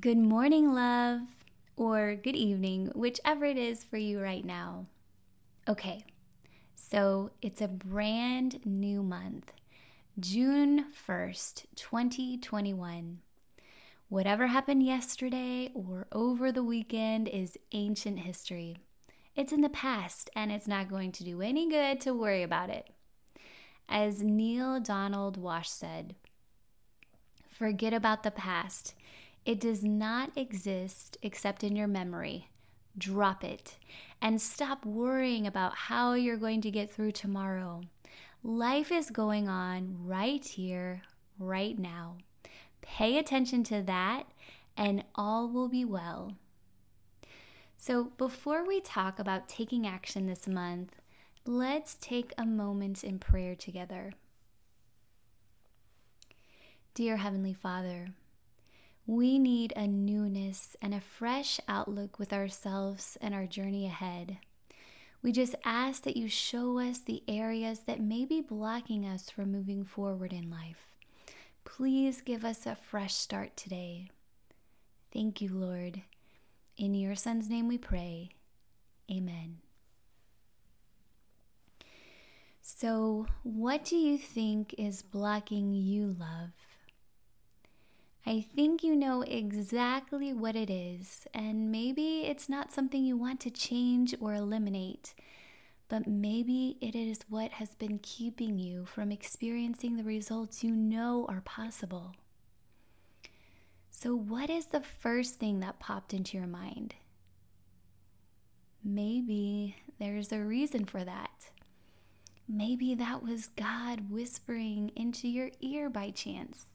Good morning, love, or good evening, whichever it is for you right now. Okay, so it's a brand new month, June 1st, 2021. Whatever happened yesterday or over the weekend is ancient history. It's in the past and it's not going to do any good to worry about it. As Neale Donald Walsch said, forget about the past it does not exist except in your memory. Drop it and stop worrying about how you're going to get through tomorrow. Life is going on right here, right now. Pay attention to that, and all will be well. So, before we talk about taking action this month, let's take a moment in prayer together. Dear Heavenly Father, we need a newness and a fresh outlook with ourselves and our journey ahead. We just ask that you show us the areas that may be blocking us from moving forward in life. Please give us a fresh start today. Thank you, Lord. In your Son's name we pray. Amen. So, what do you think is blocking you, love? I think you know exactly what it is, and maybe it's not something you want to change or eliminate, but maybe it is what has been keeping you from experiencing the results you know are possible. So, what is the first thing that popped into your mind? Maybe there's a reason for that. Maybe that was God whispering into your ear by chance.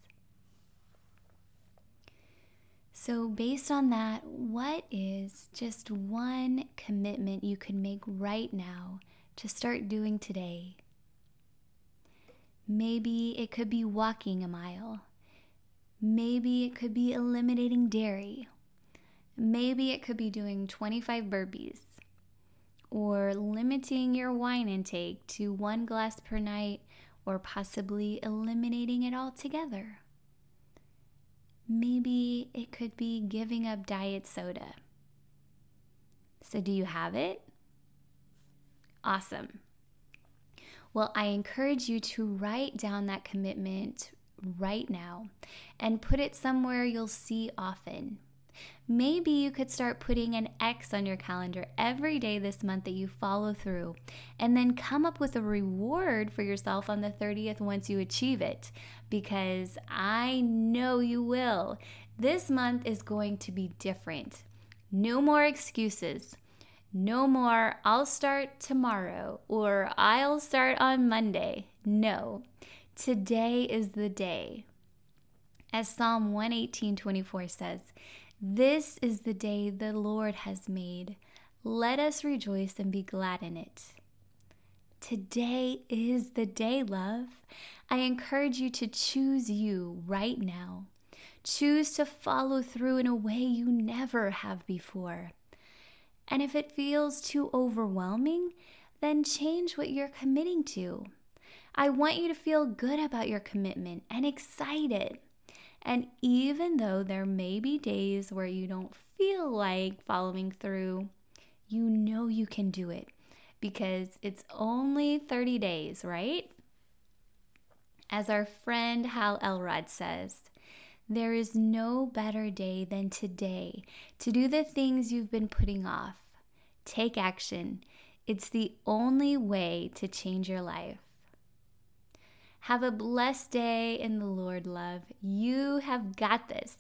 So, based on that, what is just one commitment you could make right now to start doing today? Maybe it could be walking a mile. Maybe it could be eliminating dairy. Maybe it could be doing 25 burpees or limiting your wine intake to one glass per night or possibly eliminating it altogether. Maybe it could be giving up diet soda. So, do you have it? Awesome. Well, I encourage you to write down that commitment right now and put it somewhere you'll see often. Maybe you could start putting an X on your calendar every day this month that you follow through, and then come up with a reward for yourself on the 30th once you achieve it, because I know you will. This month is going to be different. No more excuses. No more, I'll start tomorrow or I'll start on Monday. No, today is the day. As Psalm 118 24 says, this is the day the Lord has made. Let us rejoice and be glad in it. Today is the day, love. I encourage you to choose you right now. Choose to follow through in a way you never have before. And if it feels too overwhelming, then change what you're committing to. I want you to feel good about your commitment and excited. And even though there may be days where you don't feel like following through, you know you can do it because it's only 30 days, right? As our friend Hal Elrod says, there is no better day than today to do the things you've been putting off. Take action. It's the only way to change your life. Have a blessed day in the Lord, love. You have got this.